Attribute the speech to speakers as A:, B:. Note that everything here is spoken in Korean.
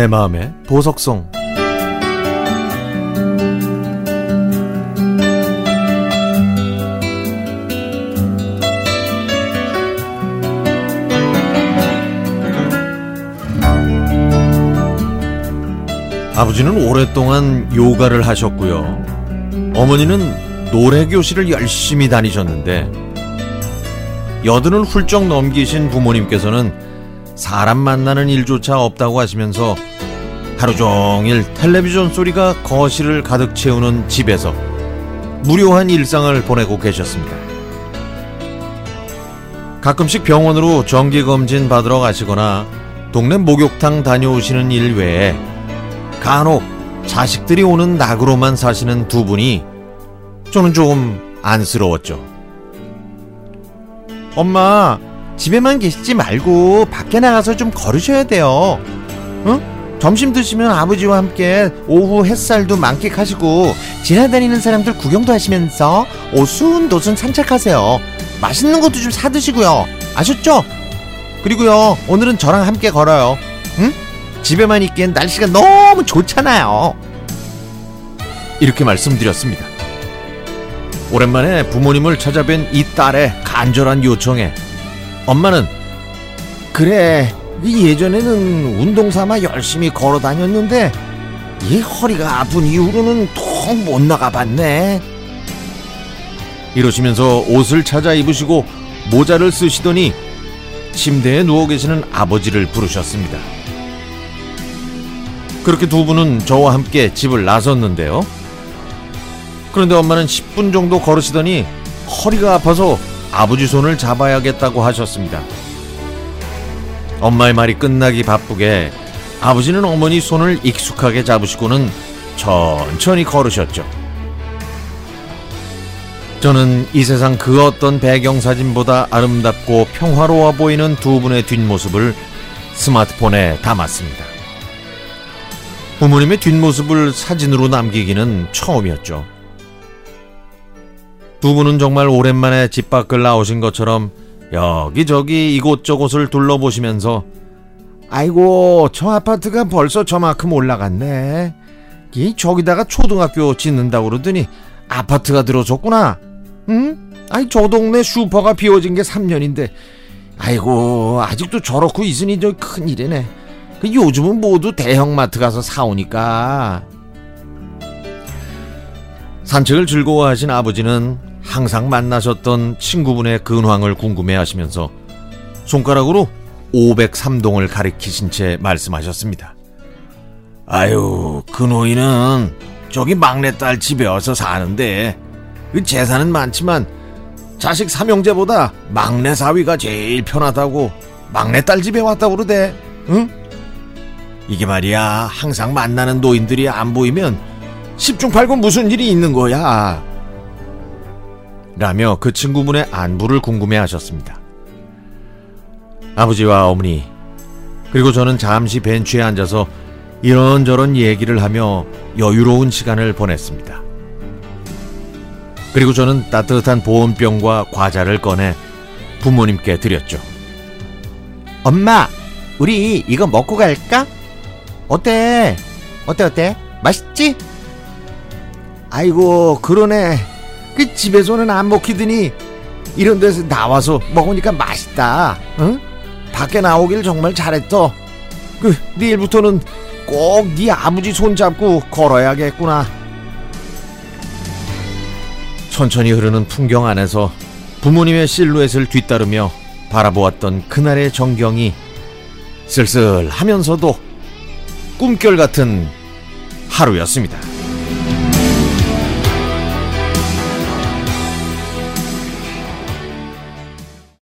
A: 내 마음의 보석성 아버지는 오랫동안 요가를 하셨고요. 어머니는 노래 교실을 열심히 다니셨는데 여든을 훌쩍 넘기신 부모님께서는 사람 만나는 일조차 없다고 하시면서 하루 종일 텔레비전 소리가 거실을 가득 채우는 집에서 무료한 일상을 보내고 계셨습니다. 가끔씩 병원으로 정기검진 받으러 가시거나 동네 목욕탕 다녀오시는 일 외에 간혹 자식들이 오는 낙으로만 사시는 두 분이 저는 조금 안쓰러웠죠. 엄마, 집에만 계시지 말고 밖에 나가서 좀 걸으셔야 돼요. 응? 점심 드시면 아버지와 함께 오후 햇살도 만끽하시고 지나다니는 사람들 구경도 하시면서 오순도순 산책하세요. 맛있는 것도 좀 사드시고요. 아셨죠? 그리고요, 오늘은 저랑 함께 걸어요. 응? 집에만 있기엔 날씨가 너무 좋잖아요. 이렇게 말씀드렸습니다. 오랜만에 부모님을 찾아뵌 이 딸의 간절한 요청에 엄마는 그래 예전에는 운동 삼아 열심히 걸어 다녔는데 이 허리가 아픈 이후로는 통 못 나가 봤네. 이러시면서 옷을 찾아 입으시고 모자를 쓰시더니 침대에 누워 계시는 아버지를 부르셨습니다. 그렇게 두 분은 저와 함께 집을 나섰는데요. 그런데 엄마는 10분 정도 걸으시더니 허리가 아파서 아버지 손을 잡아야겠다고 하셨습니다. 엄마의 말이 끝나기 바쁘게 아버지는 어머니 손을 익숙하게 잡으시고는 천천히 걸으셨죠. 저는 이 세상 그 어떤 배경사진보다 아름답고 평화로워 보이는 두 분의 뒷모습을 스마트폰에 담았습니다. 부모님의 뒷모습을 사진으로 남기기는 처음이었죠. 두 분은 정말 오랜만에 집 밖을 나오신 것처럼 여기저기 이곳저곳을 둘러보시면서 아이고 저 아파트가 벌써 저만큼 올라갔네. 이 저기다가 초등학교 짓는다고 그러더니 아파트가 들어섰구나. 응? 아이 저 동네 슈퍼가 비워진 게 3년인데 아이고 아직도 저렇고 있으니 저 큰일이네. 그 요즘은 모두 대형마트 가서 사오니까. 산책을 즐거워하신 아버지는 항상 만나셨던 친구분의 근황을 궁금해하시면서 손가락으로 503동을 가리키신 채 말씀하셨습니다. 아유, 그 노인은 저기 막내딸 집에 와서 사는데 그 재산은 많지만 자식 삼형제보다 막내 사위가 제일 편하다고 막내딸 집에 왔다고 그러대. 응? 이게 말이야 항상 만나는 노인들이 안 보이면 10중 8구 무슨 일이 있는 거야 라며 그 친구분의 안부를 궁금해 하셨습니다 아버지와 어머니 그리고 저는 잠시 벤치에 앉아서 이런저런 얘기를 하며 여유로운 시간을 보냈습니다 그리고 저는 따뜻한 보온병과 과자를 꺼내 부모님께 드렸죠 엄마 우리 이거 먹고 갈까? 어때? 어때 어때? 맛있지? 아이고 그러네 그 집에서는 안 먹히더니 이런 데서 나와서 먹으니까 맛있다 응? 밖에 나오길 정말 잘했어 그 내일부터는 꼭 네 아버지 손잡고 걸어야겠구나 천천히 흐르는 풍경 안에서 부모님의 실루엣을 뒤따르며 바라보았던 그날의 정경이 쓸쓸하면서도 꿈결 같은 하루였습니다.